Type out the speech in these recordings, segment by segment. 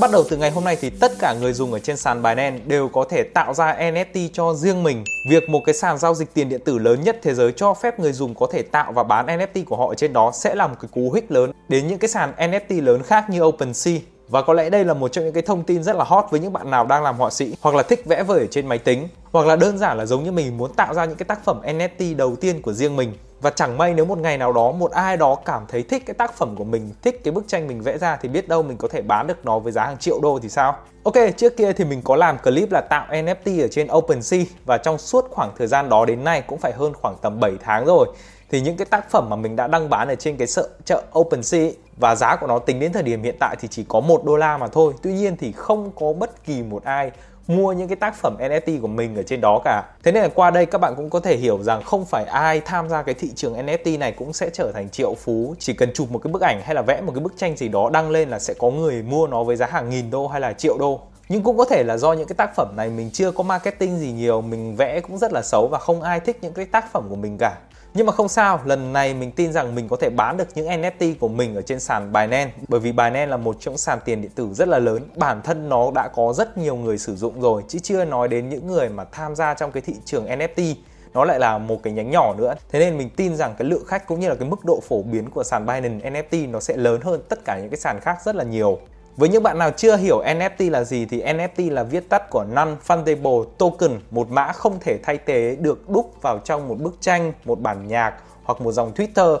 Bắt đầu từ ngày hôm nay thì tất cả người dùng ở trên sàn Binance đều có thể tạo ra NFT cho riêng mình. Việc một cái sàn giao dịch tiền điện tử lớn nhất thế giới cho phép người dùng có thể tạo và bán NFT của họ ở trên đó sẽ là một cái cú hích lớn đến những cái sàn NFT lớn khác như OpenSea. Và có lẽ đây là một trong những cái thông tin rất là hot với những bạn nào đang làm họa sĩ hoặc là thích vẽ vời ở trên máy tính, hoặc là đơn giản là giống như mình muốn tạo ra những cái tác phẩm NFT đầu tiên của riêng mình và chẳng may nếu một ngày nào đó một ai đó cảm thấy thích cái tác phẩm của mình, thích cái bức tranh mình vẽ ra thì biết đâu mình có thể bán được nó với giá hàng triệu đô thì sao? Ok, trước kia thì mình có làm clip là tạo nft ở trên OpenSea và trong suốt khoảng thời gian đó đến nay cũng phải hơn khoảng tầm 7 tháng rồi. Thì những cái tác phẩm mà mình đã đăng bán ở trên cái sợ, chợ OpenSea và giá của nó tính đến thời điểm hiện tại thì chỉ có một đô la mà thôi. Tuy nhiên thì không có bất kỳ một ai mua những cái tác phẩm NFT của mình ở trên đó cả. Thế nên là qua đây các bạn cũng có thể hiểu rằng không phải ai tham gia cái thị trường NFT này cũng sẽ trở thành triệu phú. Chỉ cần chụp một cái bức ảnh hay là vẽ một cái bức tranh gì đó đăng lên là sẽ có người mua nó với giá hàng nghìn đô hay là triệu đô nhưng cũng có thể là do những cái tác phẩm này mình chưa có marketing gì nhiều, mình vẽ cũng rất là xấu và không ai thích những cái tác phẩm của mình cả nhưng mà không sao, lần này mình tin rằng mình có thể bán được những NFT của mình ở trên sàn Binance. Bởi vì Binance là một trong sàn tiền điện tử rất là lớn. Bản thân nó đã có rất nhiều người sử dụng rồi Chứ chưa nói đến những người mà tham gia trong cái thị trường NFT nó lại là một cái nhánh nhỏ nữa. Thế nên mình tin rằng cái lượng khách cũng như là cái mức độ phổ biến của sàn Binance NFT nó sẽ lớn hơn tất cả những cái sàn khác rất là nhiều với những bạn nào chưa hiểu NFT là gì thì NFT là viết tắt của Non-Fungible Token, một mã không thể thay thế được đúc vào trong một bức tranh, một bản nhạc hoặc một dòng Twitter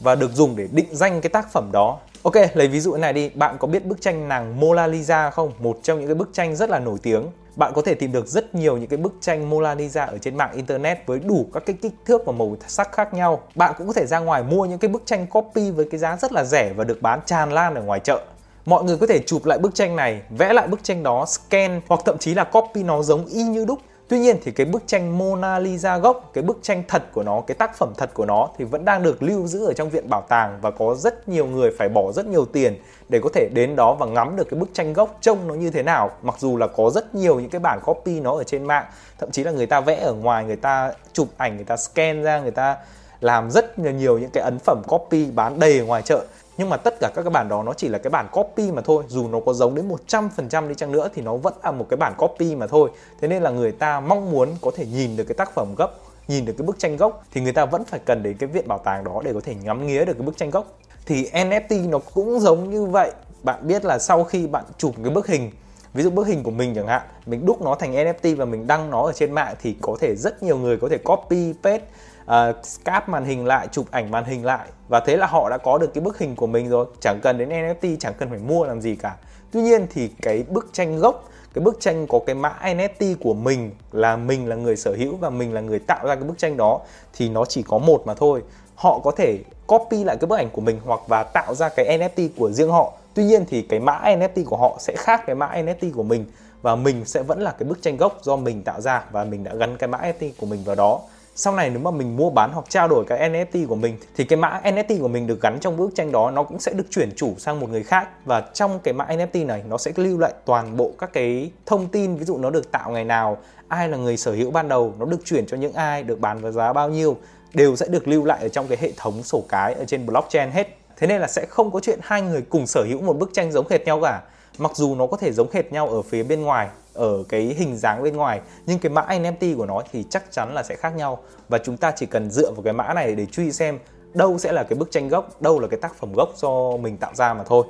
và được dùng để định danh cái tác phẩm đó. Ok, lấy ví dụ này đi, bạn có biết bức tranh nàng Mona Lisa không? Một trong những cái bức tranh rất là nổi tiếng. Bạn có thể tìm được rất nhiều những cái bức tranh Mona Lisa ở trên mạng internet với đủ các cái kích thước và màu sắc khác nhau. Bạn cũng có thể ra ngoài mua những cái bức tranh copy với cái giá rất là rẻ và được bán tràn lan ở ngoài chợ mọi người có thể chụp lại bức tranh này vẽ lại bức tranh đó scan hoặc thậm chí là copy nó giống y như đúc Tuy nhiên thì cái bức tranh Mona Lisa gốc, cái bức tranh thật của nó, cái tác phẩm thật của nó thì vẫn đang được lưu giữ ở trong viện bảo tàng và có rất nhiều người phải bỏ rất nhiều tiền để có thể đến đó và ngắm được cái bức tranh gốc trông nó như thế nào. Mặc dù là có rất nhiều những cái bản copy nó ở trên mạng, thậm chí là người ta vẽ ở ngoài, người ta chụp ảnh, người ta scan ra, người ta làm rất nhiều những cái ấn phẩm copy bán đầy ở ngoài chợ. Nhưng mà tất cả các cái bản đó nó chỉ là cái bản copy mà thôi. Dù nó có giống đến 100% đi chăng nữa thì nó vẫn là một cái bản copy mà thôi. Thế nên là người ta mong muốn có thể nhìn được cái tác phẩm gốc, nhìn được cái bức tranh gốc thì người ta vẫn phải cần đến cái viện bảo tàng đó để có thể ngắm nghía được cái bức tranh gốc. Thì NFT nó cũng giống như vậy. Bạn biết là sau khi bạn chụp cái bức hình, ví dụ bức hình của mình chẳng hạn, mình đúc nó thành NFT và mình đăng nó ở trên mạng thì có thể rất nhiều người có thể copy, paste uh, scap màn hình lại chụp ảnh màn hình lại. Và thế là họ đã có được cái bức hình của mình rồi. Chẳng cần đến NFT chẳng cần phải mua làm gì cả. Tuy nhiên thì cái bức tranh gốc cái bức tranh có cái mã NFT của mình là mình là người sở hữu và mình là người tạo ra cái bức tranh đó thì nó chỉ có một mà thôi. Họ có thể copy lại cái bức ảnh của mình hoặc và tạo ra cái NFT của riêng họ. Tuy nhiên thì cái mã NFT của họ sẽ khác cái mã NFT của mình. Và mình sẽ vẫn là cái bức tranh gốc do mình tạo ra và mình đã gắn cái mã NFT của mình vào đó sau này nếu mà mình mua bán hoặc trao đổi cái NFT của mình, thì cái mã NFT của mình được gắn trong bức tranh đó, nó cũng sẽ được chuyển chủ sang một người khác. Và trong cái mã NFT này, nó sẽ lưu lại toàn bộ các cái thông tin, ví dụ nó được tạo ngày nào, ai là người sở hữu ban đầu, nó được chuyển cho những ai, được bán với giá bao nhiêu, đều sẽ được lưu lại ở trong cái hệ thống sổ cái ở trên blockchain hết. Thế nên là sẽ không có chuyện hai người cùng sở hữu một bức tranh giống hệt nhau cả mặc dù nó có thể giống hệt nhau ở phía bên ngoài ở cái hình dáng bên ngoài nhưng cái mã NFT của nó thì chắc chắn là sẽ khác nhau và chúng ta chỉ cần dựa vào cái mã này để truy xem đâu sẽ là cái bức tranh gốc, đâu là cái tác phẩm gốc do mình tạo ra mà thôi.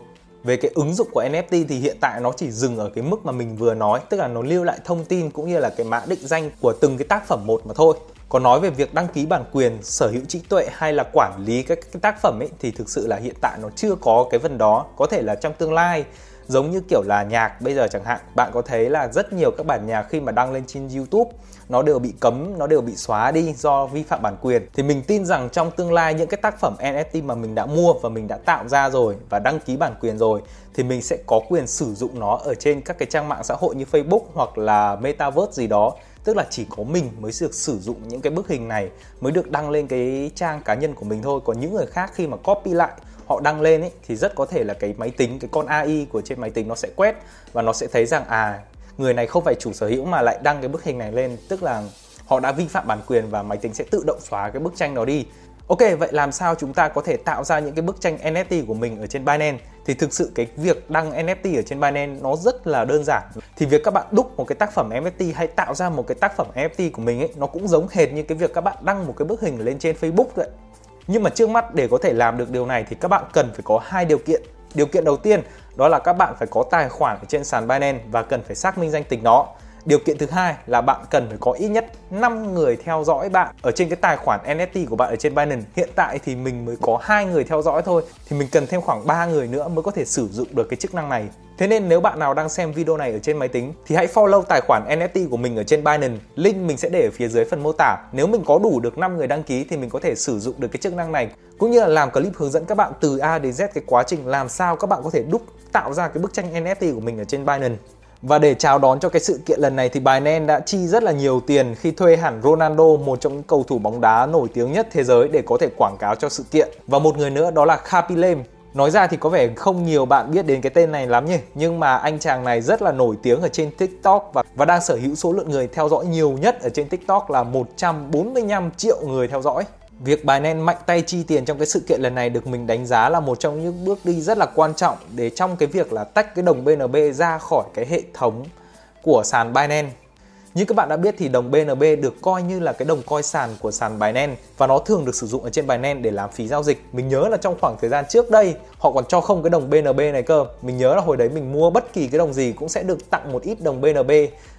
Về cái ứng dụng của NFT thì hiện tại nó chỉ dừng ở cái mức mà mình vừa nói, tức là nó lưu lại thông tin cũng như là cái mã định danh của từng cái tác phẩm một mà thôi. Còn nói về việc đăng ký bản quyền, sở hữu trí tuệ hay là quản lý các cái tác phẩm ấy thì thực sự là hiện tại nó chưa có cái phần đó. Có thể là trong tương lai giống như kiểu là nhạc bây giờ chẳng hạn, bạn có thấy là rất nhiều các bản nhạc khi mà đăng lên trên YouTube, nó đều bị cấm, nó đều bị xóa đi do vi phạm bản quyền. Thì mình tin rằng trong tương lai những cái tác phẩm NFT mà mình đã mua và mình đã tạo ra rồi và đăng ký bản quyền rồi, thì mình sẽ có quyền sử dụng nó ở trên các cái trang mạng xã hội như Facebook hoặc là Metaverse gì đó. Tức là chỉ có mình mới được sử dụng những cái bức hình này, mới được đăng lên cái trang cá nhân của mình thôi. Còn những người khác khi mà copy lại họ đăng lên ấy thì rất có thể là cái máy tính cái con AI của trên máy tính nó sẽ quét và nó sẽ thấy rằng à người này không phải chủ sở hữu mà lại đăng cái bức hình này lên tức là họ đã vi phạm bản quyền và máy tính sẽ tự động xóa cái bức tranh đó đi Ok, vậy làm sao chúng ta có thể tạo ra những cái bức tranh NFT của mình ở trên Binance? Thì thực sự cái việc đăng NFT ở trên Binance nó rất là đơn giản. Thì việc các bạn đúc một cái tác phẩm NFT hay tạo ra một cái tác phẩm NFT của mình ấy nó cũng giống hệt như cái việc các bạn đăng một cái bức hình lên trên Facebook vậy. Nhưng mà trước mắt để có thể làm được điều này thì các bạn cần phải có hai điều kiện. Điều kiện đầu tiên đó là các bạn phải có tài khoản ở trên sàn Binance và cần phải xác minh danh tính nó Điều kiện thứ hai là bạn cần phải có ít nhất 5 người theo dõi bạn ở trên cái tài khoản NFT của bạn ở trên Binance. Hiện tại thì mình mới có hai người theo dõi thôi, thì mình cần thêm khoảng 3 người nữa mới có thể sử dụng được cái chức năng này. Thế nên nếu bạn nào đang xem video này ở trên máy tính thì hãy follow tài khoản NFT của mình ở trên Binance. Link mình sẽ để ở phía dưới phần mô tả. Nếu mình có đủ được 5 người đăng ký thì mình có thể sử dụng được cái chức năng này, cũng như là làm clip hướng dẫn các bạn từ A đến Z cái quá trình làm sao các bạn có thể đúc, tạo ra cái bức tranh NFT của mình ở trên Binance. Và để chào đón cho cái sự kiện lần này thì Binance đã chi rất là nhiều tiền khi thuê hẳn Ronaldo, một trong những cầu thủ bóng đá nổi tiếng nhất thế giới để có thể quảng cáo cho sự kiện. Và một người nữa đó là Kapilem. Nói ra thì có vẻ không nhiều bạn biết đến cái tên này lắm nhỉ Nhưng mà anh chàng này rất là nổi tiếng ở trên TikTok và, và đang sở hữu số lượng người theo dõi nhiều nhất ở trên TikTok là 145 triệu người theo dõi Việc Binance mạnh tay chi tiền trong cái sự kiện lần này được mình đánh giá là một trong những bước đi rất là quan trọng để trong cái việc là tách cái đồng BNB ra khỏi cái hệ thống của sàn Binance. Như các bạn đã biết thì đồng BNB được coi như là cái đồng coi sàn của sàn Binance và nó thường được sử dụng ở trên Binance để làm phí giao dịch. Mình nhớ là trong khoảng thời gian trước đây họ còn cho không cái đồng BNB này cơ. Mình nhớ là hồi đấy mình mua bất kỳ cái đồng gì cũng sẽ được tặng một ít đồng BNB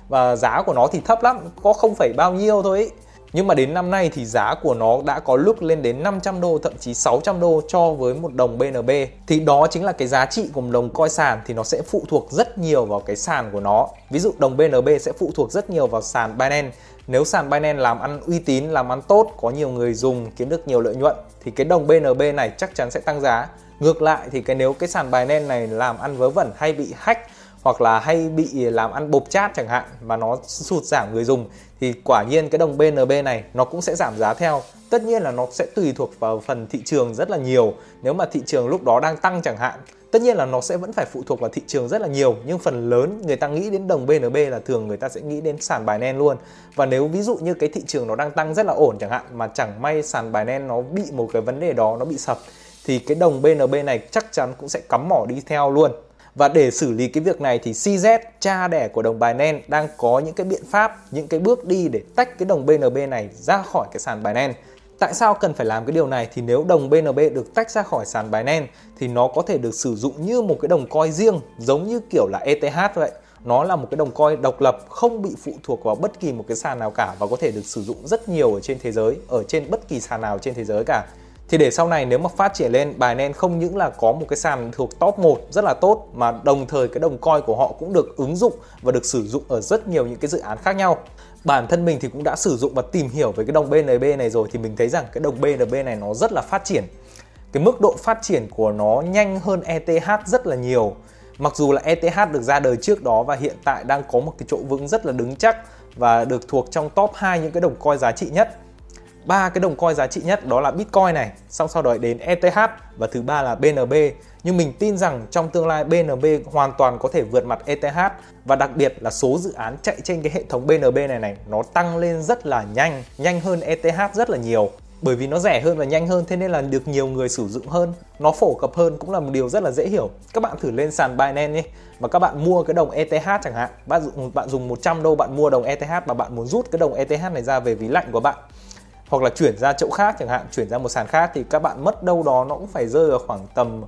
và giá của nó thì thấp lắm, có không phải bao nhiêu thôi ý. Nhưng mà đến năm nay thì giá của nó đã có lúc lên đến 500 đô thậm chí 600 đô cho với một đồng BNB. Thì đó chính là cái giá trị của một đồng coi sàn thì nó sẽ phụ thuộc rất nhiều vào cái sàn của nó. Ví dụ đồng BNB sẽ phụ thuộc rất nhiều vào sàn Binance. Nếu sàn Binance làm ăn uy tín, làm ăn tốt, có nhiều người dùng, kiếm được nhiều lợi nhuận thì cái đồng BNB này chắc chắn sẽ tăng giá. Ngược lại thì cái nếu cái sàn Binance này làm ăn vớ vẩn hay bị hack hoặc là hay bị làm ăn bột chat chẳng hạn mà nó sụt giảm người dùng thì quả nhiên cái đồng BNB này nó cũng sẽ giảm giá theo. Tất nhiên là nó sẽ tùy thuộc vào phần thị trường rất là nhiều. Nếu mà thị trường lúc đó đang tăng chẳng hạn, tất nhiên là nó sẽ vẫn phải phụ thuộc vào thị trường rất là nhiều nhưng phần lớn người ta nghĩ đến đồng BNB là thường người ta sẽ nghĩ đến sàn Binance luôn. Và nếu ví dụ như cái thị trường nó đang tăng rất là ổn chẳng hạn mà chẳng may sàn Binance nó bị một cái vấn đề đó nó bị sập thì cái đồng BNB này chắc chắn cũng sẽ cắm mỏ đi theo luôn. Và để xử lý cái việc này thì CZ, cha đẻ của đồng Binance đang có những cái biện pháp, những cái bước đi để tách cái đồng BNB này ra khỏi cái sàn Binance. Tại sao cần phải làm cái điều này? Thì nếu đồng BNB được tách ra khỏi sàn Binance thì nó có thể được sử dụng như một cái đồng coin riêng giống như kiểu là ETH vậy. Nó là một cái đồng coin độc lập không bị phụ thuộc vào bất kỳ một cái sàn nào cả và có thể được sử dụng rất nhiều ở trên thế giới, ở trên bất kỳ sàn nào trên thế giới cả. Thì để sau này nếu mà phát triển lên Binance không những là có một cái sàn thuộc top 1 rất là tốt, mà đồng thời cái đồng coin của họ cũng được ứng dụng và được sử dụng ở rất nhiều những cái dự án khác nhau. Bản thân mình thì cũng đã sử dụng và tìm hiểu về cái đồng BNB này rồi, thì mình thấy rằng cái đồng BNB này nó rất là phát triển. Cái mức độ phát triển của nó nhanh hơn ETH rất là nhiều. Mặc dù là ETH được ra đời trước đó và hiện tại đang có một cái chỗ vững rất là đứng chắc và được thuộc trong top 2 những cái đồng coin giá trị nhất ba cái đồng coin giá trị nhất đó là Bitcoin này, xong sau đó đến ETH và thứ ba là BNB. Nhưng mình tin rằng trong tương lai BNB hoàn toàn có thể vượt mặt ETH và đặc biệt là số dự án chạy trên cái hệ thống BNB này này nó tăng lên rất là nhanh, nhanh hơn ETH rất là nhiều. Bởi vì nó rẻ hơn và nhanh hơn thế nên là được nhiều người sử dụng hơn. Nó phổ cập hơn cũng là một điều rất là dễ hiểu. Các bạn thử lên sàn Binance đi và các bạn mua cái đồng ETH chẳng hạn bạn dùng bạn dùng 100 đô bạn mua đồng ETH và bạn muốn rút cái đồng ETH này ra về ví lạnh của bạn hoặc là chuyển ra chỗ khác chẳng hạn, chuyển ra một sàn khác thì các bạn mất đâu đó nó cũng phải rơi vào khoảng tầm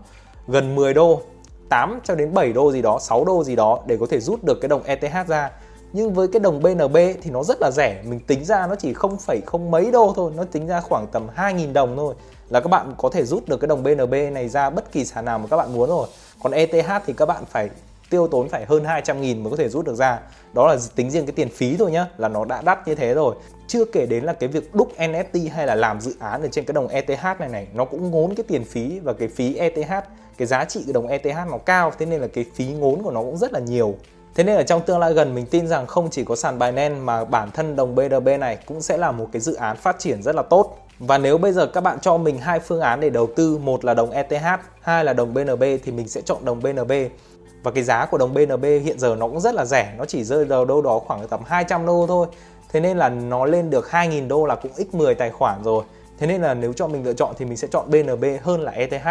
gần 10 đô 8 cho đến 7 đô gì đó 6 đô gì đó để có thể rút được cái đồng ETH ra. Nhưng với cái đồng BNB thì nó rất là rẻ, mình tính ra nó chỉ không phải không mấy đô thôi, nó tính ra khoảng tầm 2.000 đồng thôi là các bạn có thể rút được cái đồng BNB này ra bất kỳ sàn nào mà các bạn muốn rồi. Còn ETH thì các bạn phải tiêu tốn phải hơn 200 nghìn mới có thể rút được ra. Đó là tính riêng cái tiền phí thôi nhá là nó đã đắt như thế rồi. Chưa kể đến là cái việc đúc NFT hay là làm dự án ở trên cái đồng ETH này này nó cũng ngốn cái tiền phí và cái phí ETH cái giá trị của đồng ETH nó cao thế nên là cái phí ngốn của nó cũng rất là nhiều. Thế nên ở trong tương lai gần mình tin rằng không chỉ có sàn Binance mà bản thân đồng BNB này cũng sẽ là một cái dự án phát triển rất là tốt. Và nếu bây giờ các bạn cho mình hai phương án để đầu tư, một là đồng ETH, hai là đồng BNB thì mình sẽ chọn đồng BNB và cái giá của đồng BNB hiện giờ nó cũng rất là rẻ nó chỉ rơi vào đâu đó khoảng tầm 200 đô thôi. Thế nên là nó lên được 2.000 đô là cũng x10 tài khoản rồi. Thế nên là nếu cho mình lựa chọn thì mình sẽ chọn BNB hơn là ETH.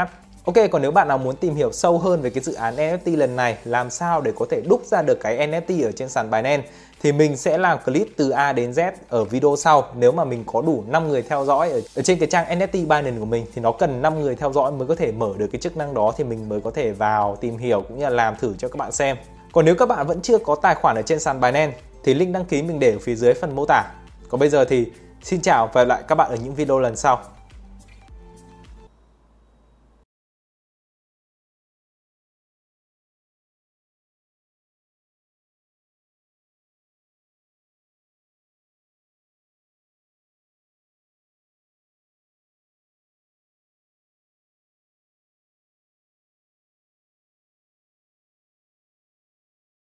Ok, còn nếu bạn nào muốn tìm hiểu sâu hơn về cái dự án NFT lần này, làm sao để có thể đúc ra được cái NFT ở trên sàn Binance? Thì mình sẽ làm clip từ A đến Z ở video sau. Nếu mà mình có đủ 5 người theo dõi ở, ở trên cái trang NFT Binance của mình thì nó cần 5 người theo dõi mới có thể mở được cái chức năng đó thì mình mới có thể vào tìm hiểu cũng như là làm thử cho các bạn xem. Còn nếu các bạn vẫn chưa có tài khoản ở trên sàn Binance thì link đăng ký mình để ở phía dưới phần mô tả. Còn bây giờ thì xin chào và hẹn gặp lại các bạn ở những video lần sau.